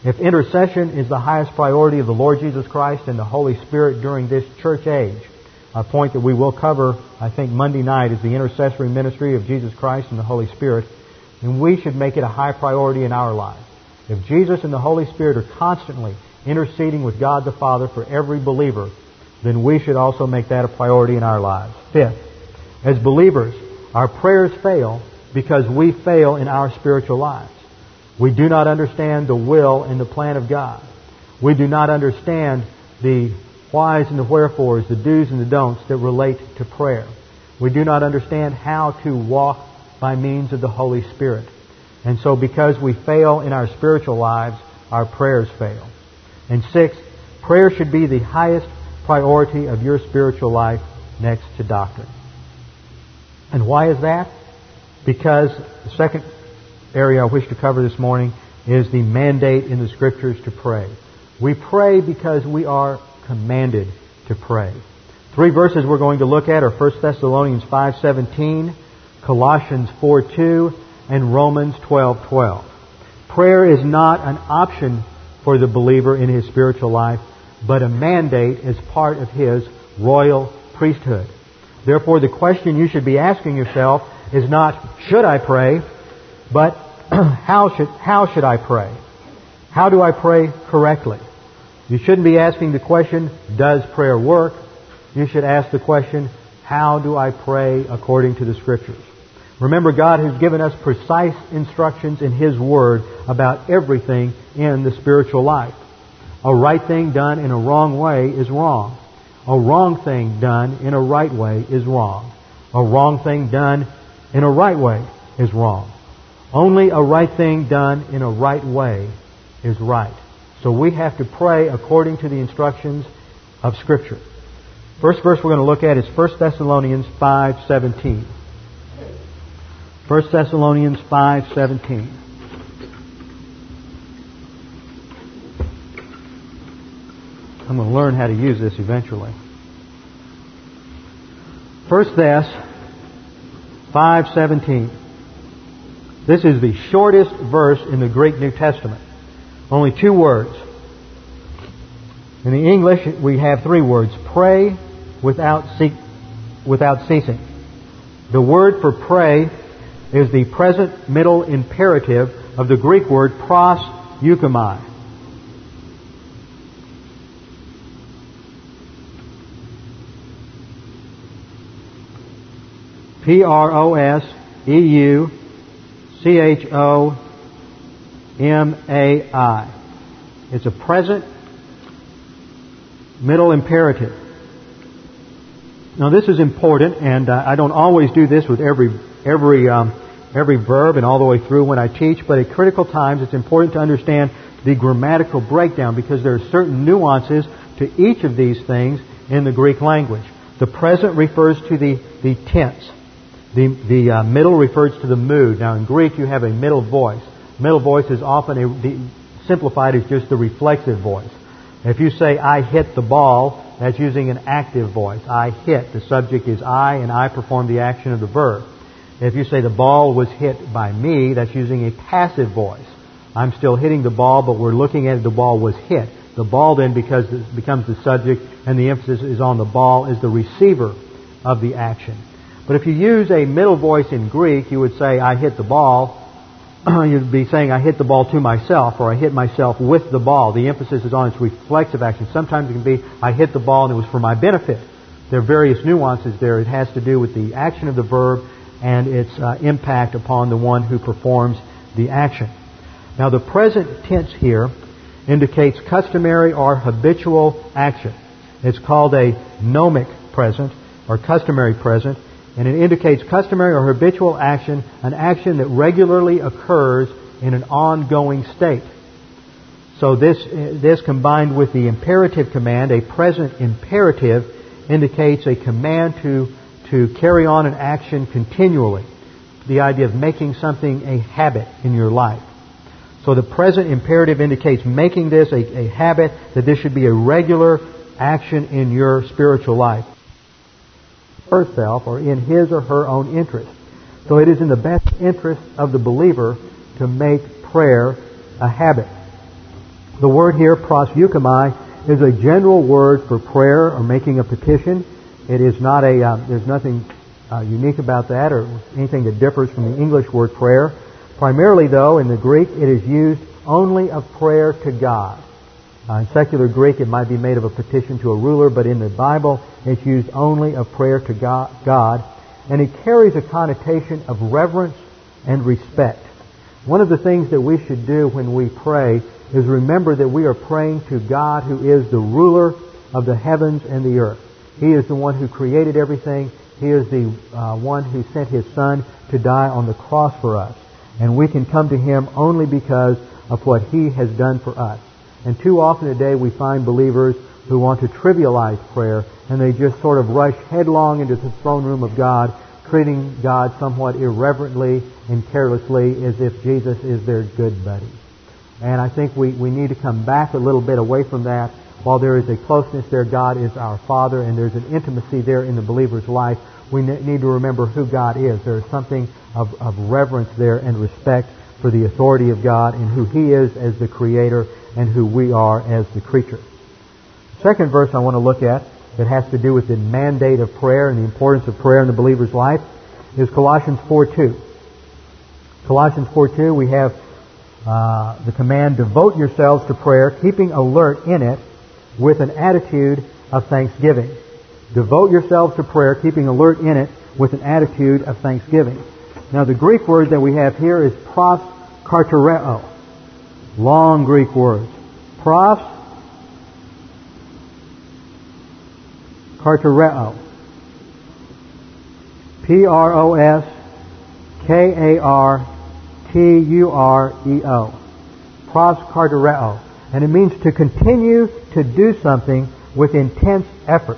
If intercession is the highest priority of the Lord Jesus Christ and the Holy Spirit during this church age, a point that we will cover, I think, Monday night is the intercessory ministry of Jesus Christ and the Holy Spirit, and we should make it a high priority in our lives. If Jesus and the Holy Spirit are constantly interceding with God the Father for every believer, then we should also make that a priority in our lives. Fifth, as believers, our prayers fail because we fail in our spiritual lives. We do not understand the will and the plan of God. We do not understand the whys and the wherefores, the do's and the don'ts that relate to prayer. We do not understand how to walk by means of the Holy Spirit. And so because we fail in our spiritual lives, our prayers fail. And sixth, prayer should be the highest priority of your spiritual life next to doctrine. And why is that? Because the second area I wish to cover this morning is the mandate in the Scriptures to pray. We pray because we are commanded to pray. Three verses we're going to look at are 1 Thessalonians 5.17, Colossians 4.2, and Romans 12.12. Prayer is not an option for the believer in his spiritual life, but a mandate as part of his royal priesthood. Therefore, the question you should be asking yourself is not, should I pray, but how should, how should I pray? How do I pray correctly? You shouldn't be asking the question, does prayer work? You should ask the question, how do I pray according to the Scriptures? Remember, God has given us precise instructions in His Word about everything in the spiritual life. A right thing done in a wrong way is wrong. A wrong thing done in a right way is wrong. A wrong thing done in a right way is wrong. Only a right thing done in a right way is right. So we have to pray according to the instructions of Scripture. First verse we're going to look at is 1 Thessalonians 5:17. 1 Thessalonians 5:17. I'm going to learn how to use this eventually. 1 Thess 5:17. This is the shortest verse in the Greek New Testament. Only two words. In the English, we have three words. Pray without, without ceasing. The word for pray is the present middle imperative of the Greek word pros euchomai. P R O S E U C H O M A I. It's a present middle imperative. Now this is important, and uh, I don't always do this with every every um, every verb and all the way through when I teach, but at critical times it's important to understand the grammatical breakdown because there are certain nuances to each of these things in the Greek language. The present refers to the, the tense. The, the uh, middle refers to the mood. Now, in Greek, you have a middle voice. Middle voice is often a, the, simplified as just the reflexive voice. If you say, I hit the ball, that's using an active voice. I hit. The subject is I, and I perform the action of the verb. If you say the ball was hit by me, that's using a passive voice. I'm still hitting the ball, but we're looking at it, the ball was hit. The ball then because it becomes the subject, and the emphasis is on the ball, is the receiver of the action. But if you use a middle voice in Greek, you would say, I hit the ball. You'd be saying, I hit the ball to myself, or I hit myself with the ball. The emphasis is on its reflexive action. Sometimes it can be, I hit the ball and it was for my benefit. There are various nuances there. It has to do with the action of the verb and its uh, impact upon the one who performs the action. Now the present tense here indicates customary or habitual action. It's called a gnomic present or customary present and it indicates customary or habitual action, an action that regularly occurs in an ongoing state. So this, this combined with the imperative command, a present imperative, indicates a command to, to carry on an action continually. The idea of making something a habit in your life. So the present imperative indicates making this a, a habit, that this should be a regular action in your spiritual life herself or in his or her own interest. So it is in the best interest of the believer to make prayer a habit. The word here, proseuchomai, is a general word for prayer or making a petition. It is not a, uh, there's nothing uh, unique about that or anything that differs from the English word prayer. Primarily, though, in the Greek, it is used only of prayer to God. Uh, in secular Greek, it might be made of a petition to a ruler, but in the Bible, it's used only of prayer to God, and it carries a connotation of reverence and respect. One of the things that we should do when we pray is remember that we are praying to God who is the ruler of the heavens and the earth. He is the one who created everything. He is the uh, one who sent His Son to die on the cross for us. And we can come to Him only because of what He has done for us. And too often today we find believers who want to trivialize prayer and they just sort of rush headlong into the throne room of God, treating God somewhat irreverently and carelessly as if Jesus is their good buddy. And I think we, we need to come back a little bit away from that. While there is a closeness there, God is our Father, and there's an intimacy there in the believer's life, we need to remember who God is. There is something of, of reverence there and respect for the authority of God and who He is as the Creator and who we are as the creature. Second verse I want to look at that has to do with the mandate of prayer and the importance of prayer in the believer's life is Colossians 4.2. Colossians 4.2 we have uh, the command, devote yourselves to prayer, keeping alert in it with an attitude of thanksgiving. Devote yourselves to prayer, keeping alert in it with an attitude of thanksgiving. Now the Greek word that we have here is pros kartereo. Long Greek words. Pros, kartereo. P-R-O-S K-A-R-T-U-R-E-O. Pros kartereo. And it means to continue to do something with intense effort.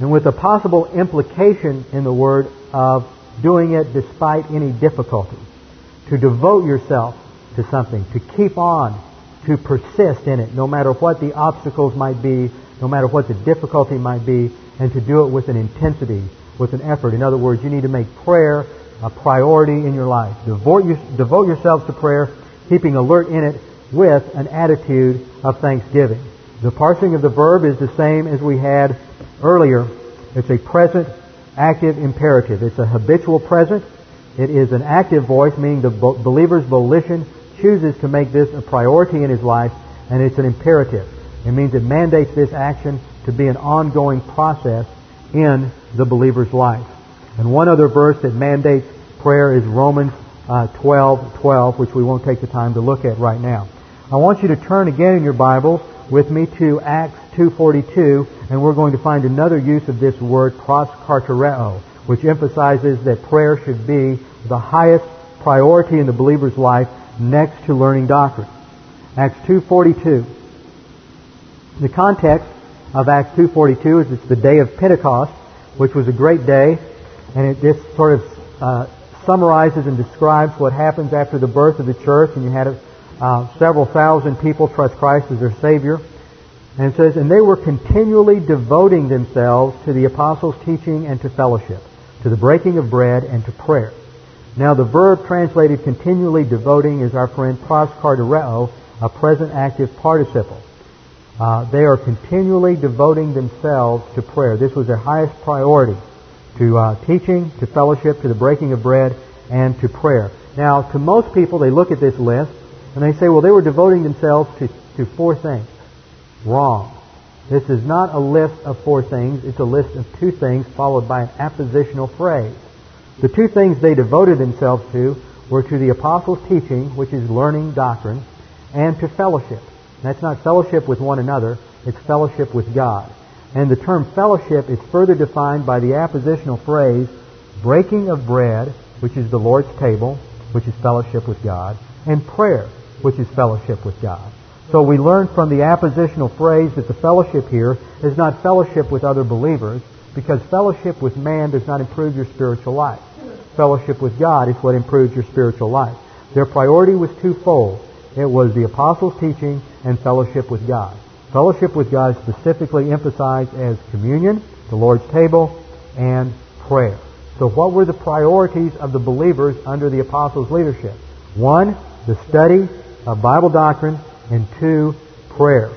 And with a possible implication in the word of doing it despite any difficulty. To devote yourself to something, to keep on, to persist in it, no matter what the obstacles might be, no matter what the difficulty might be, and to do it with an intensity, with an effort. In other words, you need to make prayer a priority in your life. Devote, your, devote yourselves to prayer, keeping alert in it with an attitude of thanksgiving. The parsing of the verb is the same as we had earlier. It's a present active imperative. It's a habitual present It is an active voice, meaning the believer's volition chooses to make this a priority in his life, and it's an imperative. It means it mandates this action to be an ongoing process in the believer's life. And one other verse that mandates prayer is Romans uh, 12, 12, which we won't take the time to look at right now. I want you to turn again in your Bibles with me to Acts 2.42, and we're going to find another use of this word, proskartereo, which emphasizes that prayer should be the highest priority in the believer's life next to learning doctrine. Acts 2.42. The context of Acts 2.42 is it's the day of Pentecost, which was a great day, and it just sort of uh, summarizes and describes what happens after the birth of the church, and you had uh, several thousand people trust Christ as their Savior. And it says, and they were continually devoting themselves to the apostles' teaching and to fellowship, to the breaking of bread and to prayer. Now the verb translated continually devoting is our friend proskartereo, a present active participle. Uh, they are continually devoting themselves to prayer. This was their highest priority to uh, teaching, to fellowship, to the breaking of bread, and to prayer. Now, to most people, they look at this list and they say, well, they were devoting themselves to, to four things. Wrong. This is not a list of four things. It's a list of two things followed by an appositional phrase. The two things they devoted themselves to were to the apostles' teaching, which is learning doctrine, and to fellowship. That's not fellowship with one another, it's fellowship with God. And the term fellowship is further defined by the appositional phrase breaking of bread, which is the Lord's table, which is fellowship with God, and prayer, which is fellowship with God. So we learn from the appositional phrase that the fellowship here is not fellowship with other believers, because fellowship with man does not improve your spiritual life. Fellowship with God is what improves your spiritual life. Their priority was twofold. It was the apostles' teaching and fellowship with God. Fellowship with God specifically emphasized as communion, the Lord's table, and prayer. So what were the priorities of the believers under the apostles' leadership? One, the study of Bible doctrine, and two, prayer.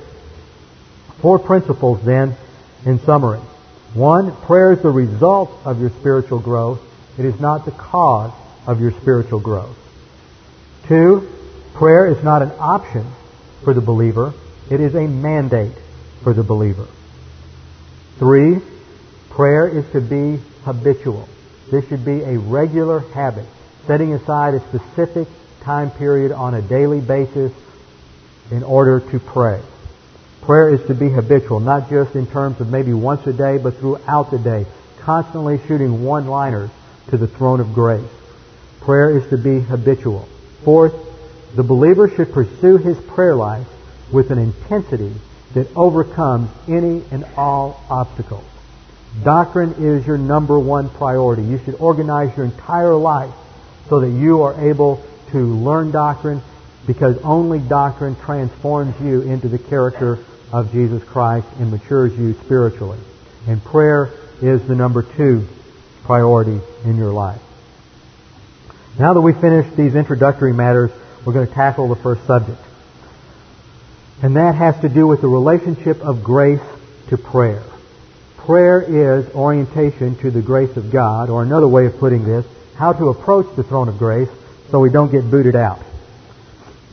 Four principles then in summary. One, prayer is the result of your spiritual growth. It is not the cause of your spiritual growth. Two, prayer is not an option for the believer. It is a mandate for the believer. Three, prayer is to be habitual. This should be a regular habit, setting aside a specific time period on a daily basis in order to pray. Prayer is to be habitual, not just in terms of maybe once a day, but throughout the day, constantly shooting one-liners to the throne of grace. Prayer is to be habitual. Fourth, the believer should pursue his prayer life with an intensity that overcomes any and all obstacles. Doctrine is your number one priority. You should organize your entire life so that you are able to learn doctrine because only doctrine transforms you into the character of Jesus Christ and matures you spiritually. And prayer is the number two priority in your life. Now that we've finished these introductory matters, we're going to tackle the first subject. And that has to do with the relationship of grace to prayer. Prayer is orientation to the grace of God, or another way of putting this, how to approach the throne of grace so we don't get booted out.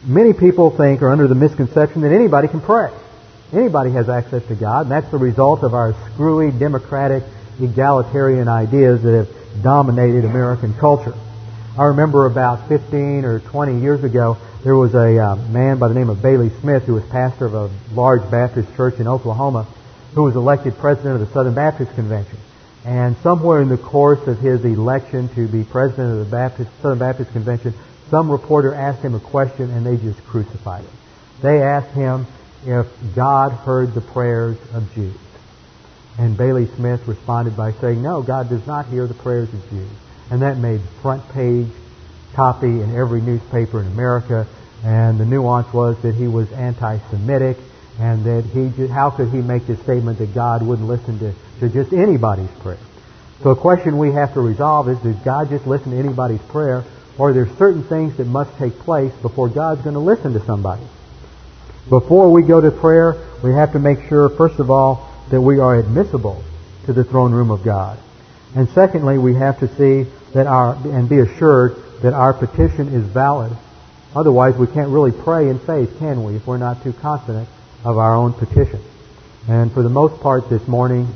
Many people think, or under the misconception, that anybody can pray. Anybody has access to God, and that's the result of our screwy, democratic, egalitarian ideas that have dominated American culture. I remember about 15 or 20 years ago, there was a uh, man by the name of Bailey Smith who was pastor of a large Baptist church in Oklahoma who was elected president of the Southern Baptist Convention. And somewhere in the course of his election to be president of the Baptist, Southern Baptist Convention, some reporter asked him a question and they just crucified him. They asked him if God heard the prayers of Jews. And Bailey Smith responded by saying, no, God does not hear the prayers of Jews. And that made front page copy in every newspaper in America, and the nuance was that he was anti-Semitic, and that he how could he make this statement that God wouldn't listen to, to just anybody's prayer? So a question we have to resolve is, does God just listen to anybody's prayer, or are there certain things that must take place before God's going to listen to somebody? Before we go to prayer, we have to make sure, first of all, that we are admissible to the throne room of God. And secondly, we have to see that our, and be assured that our petition is valid. Otherwise, we can't really pray in faith, can we, if we're not too confident of our own petition. And for the most part this morning,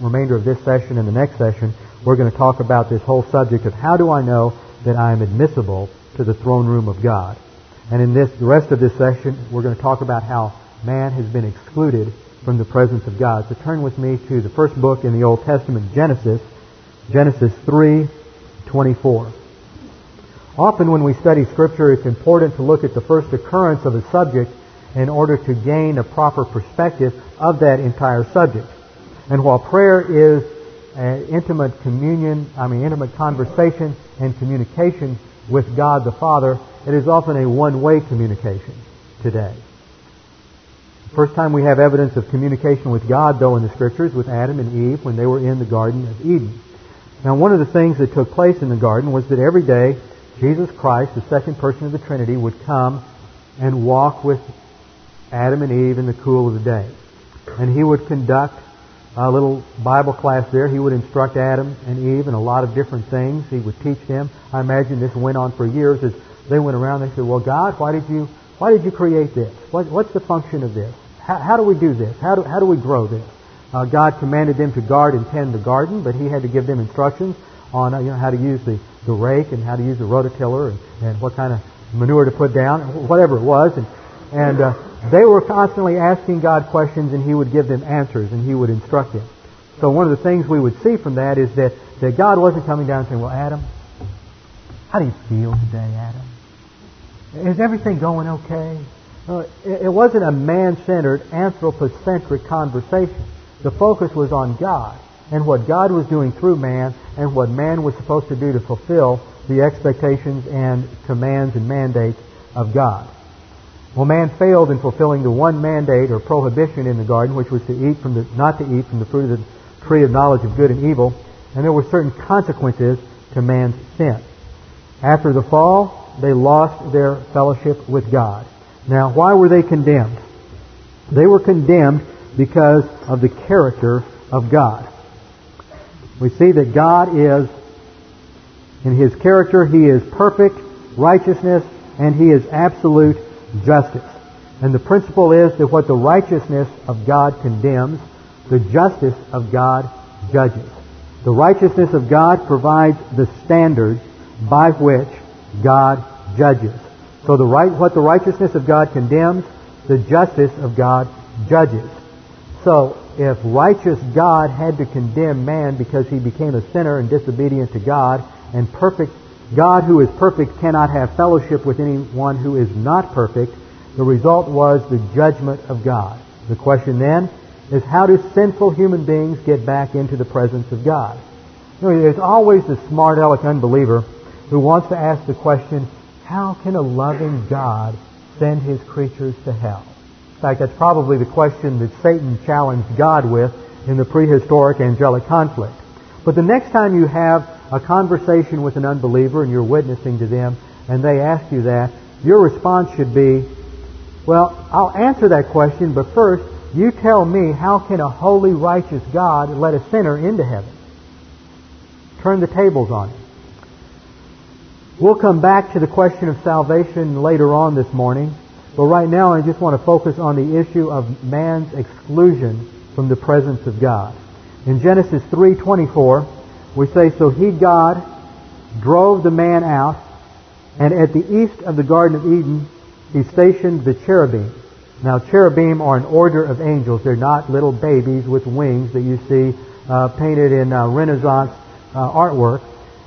remainder of this session and the next session, we're going to talk about this whole subject of how do I know that I am admissible to the throne room of God. And in this, the rest of this session, we're going to talk about how man has been excluded from the presence of God. So turn with me to the first book in the Old Testament, Genesis, Genesis 3:24. Often when we study Scripture, it's important to look at the first occurrence of a subject in order to gain a proper perspective of that entire subject. And while prayer is an intimate communion, I mean intimate conversation and communication with God the Father, it is often a one-way communication today. The First time we have evidence of communication with God, though, in the Scriptures with Adam and Eve when they were in the Garden of Eden. Now, one of the things that took place in the garden was that every day Jesus Christ, the second person of the Trinity, would come and walk with Adam and Eve in the cool of the day. And he would conduct a little Bible class there. He would instruct Adam and Eve in a lot of different things. He would teach them. I imagine this went on for years as they went around. They said, "Well, God, why did you why did you create this? What, what's the function of this? How, how, do we do this? How do how do we grow this?" Uh, God commanded them to guard and tend the garden, but He had to give them instructions on uh, you know how to use the, the rake and how to use the rototiller and, and what kind of manure to put down, whatever it was, and and uh, they were constantly asking God questions, and He would give them answers, and He would instruct them. So one of the things we would see from that is that, that God wasn't coming down and saying, well, Adam, how do you feel today, Adam? Is everything going okay? Uh, it wasn't a man-centered, anthropocentric conversation. The focus was on God and what God was doing through man and what man was supposed to do to fulfill the expectations and commands and mandates of God. Well, man failed in fulfilling the one mandate or prohibition in the garden, which was to eat from the, not to eat from the fruit of the tree of knowledge of good and evil, and there were certain consequences to man's sin. After the fall, they lost their fellowship with God. Now, why were they condemned? They were condemned because of the character of God. We see that God is, in His character, He is perfect righteousness and He is absolute justice. And the principle is that what the righteousness of God condemns, the justice of God judges. The righteousness of God provides the standard by which God judges. So the right, what the righteousness of God condemns, the justice of God judges. So if righteous God had to condemn man because he became a sinner and disobedient to God, and perfect God who is perfect cannot have fellowship with anyone who is not perfect, the result was the judgment of God. The question then is how do sinful human beings get back into the presence of God? You know, there's always the smart aleck unbeliever who wants to ask the question, how can a loving God send his creatures to hell? In fact, that's probably the question that Satan challenged God with in the prehistoric angelic conflict. But the next time you have a conversation with an unbeliever and you're witnessing to them and they ask you that, your response should be, well, I'll answer that question, but first, you tell me how can a holy, righteous God let a sinner into heaven? Turn the tables on him. We'll come back to the question of salvation later on this morning, but right now I just want to focus on the issue of man's exclusion from the presence of God. In Genesis 3:24, we say, "So he God drove the man out, and at the east of the garden of Eden he stationed the cherubim. Now, cherubim are an order of angels. They're not little babies with wings that you see uh, painted in uh, Renaissance uh, artwork.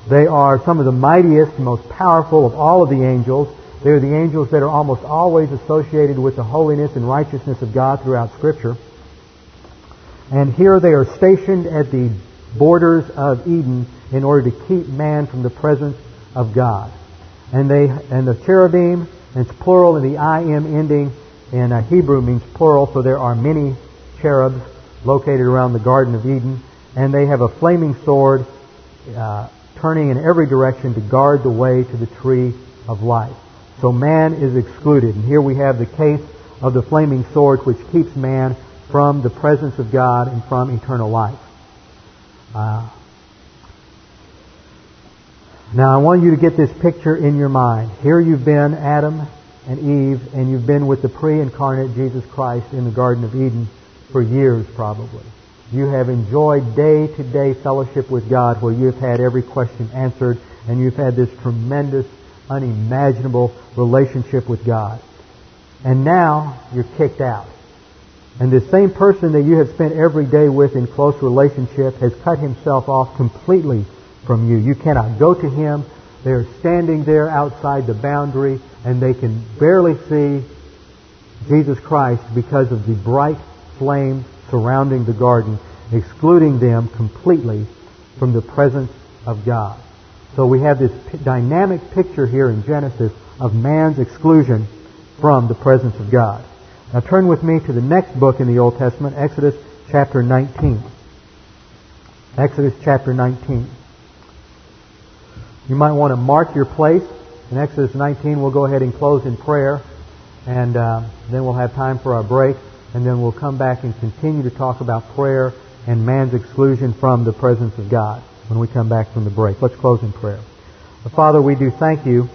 They are some of the mightiest, most powerful of all of the angels. They are the angels that are almost always associated with the holiness and righteousness of God throughout Scripture. And here they are stationed at the borders of Eden in order to keep man from the presence of God. And they and the cherubim it's plural, and the I-M ending in Hebrew means plural, so there are many cherubs located around the Garden of Eden, and they have a flaming sword uh, turning in every direction to guard the way to the tree of life. So man is excluded. And here we have the case of the flaming sword which keeps man from the presence of God and from eternal life. Uh, Now I want you to get this picture in your mind. Here you've been, Adam and Eve, and you've been with the pre-incarnate Jesus Christ in the Garden of Eden for years probably. You have enjoyed day-to-day fellowship with God where you've had every question answered and you've had this tremendous, unimaginable relationship with God. And now you're kicked out. And the same person that you have spent every day with in close relationship has cut himself off completely from you. You cannot go to him. They are standing there outside the boundary and they can barely see Jesus Christ because of the bright flame surrounding the garden, excluding them completely from the presence of God. So we have this dynamic picture here in Genesis of man's exclusion from the presence of God. Now turn with me to the next book in the Old Testament, Exodus chapter 19. Exodus chapter 19. You might want to mark your place in Exodus 19. We'll go ahead and close in prayer, and uh, then we'll have time for our break, and then we'll come back and continue to talk about prayer and man's exclusion from the presence of God when we come back from the break. Let's close in prayer. Father, we do thank you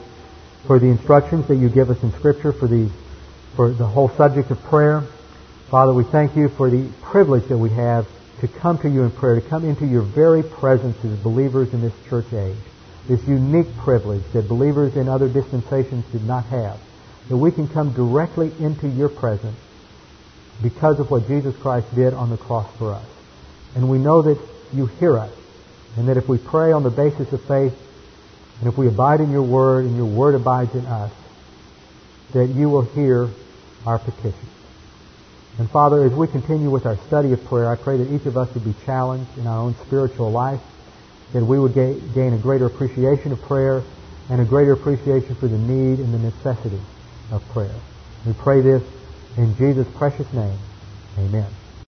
for the instructions that you give us in Scripture for the for the whole subject of prayer. Father, we thank you for the privilege that we have to come to you in prayer, to come into your very presence as believers in this church age. This unique privilege that believers in other dispensations did not have. That we can come directly into your presence because of what Jesus Christ did on the cross for us. And we know that you hear us. And that if we pray on the basis of faith, and if we abide in your word and your word abides in us, that you will hear our petitions. And Father, as we continue with our study of prayer, I pray that each of us would be challenged in our own spiritual life, that we would gain a greater appreciation of prayer and a greater appreciation for the need and the necessity of prayer. We pray this in Jesus' precious name. Amen.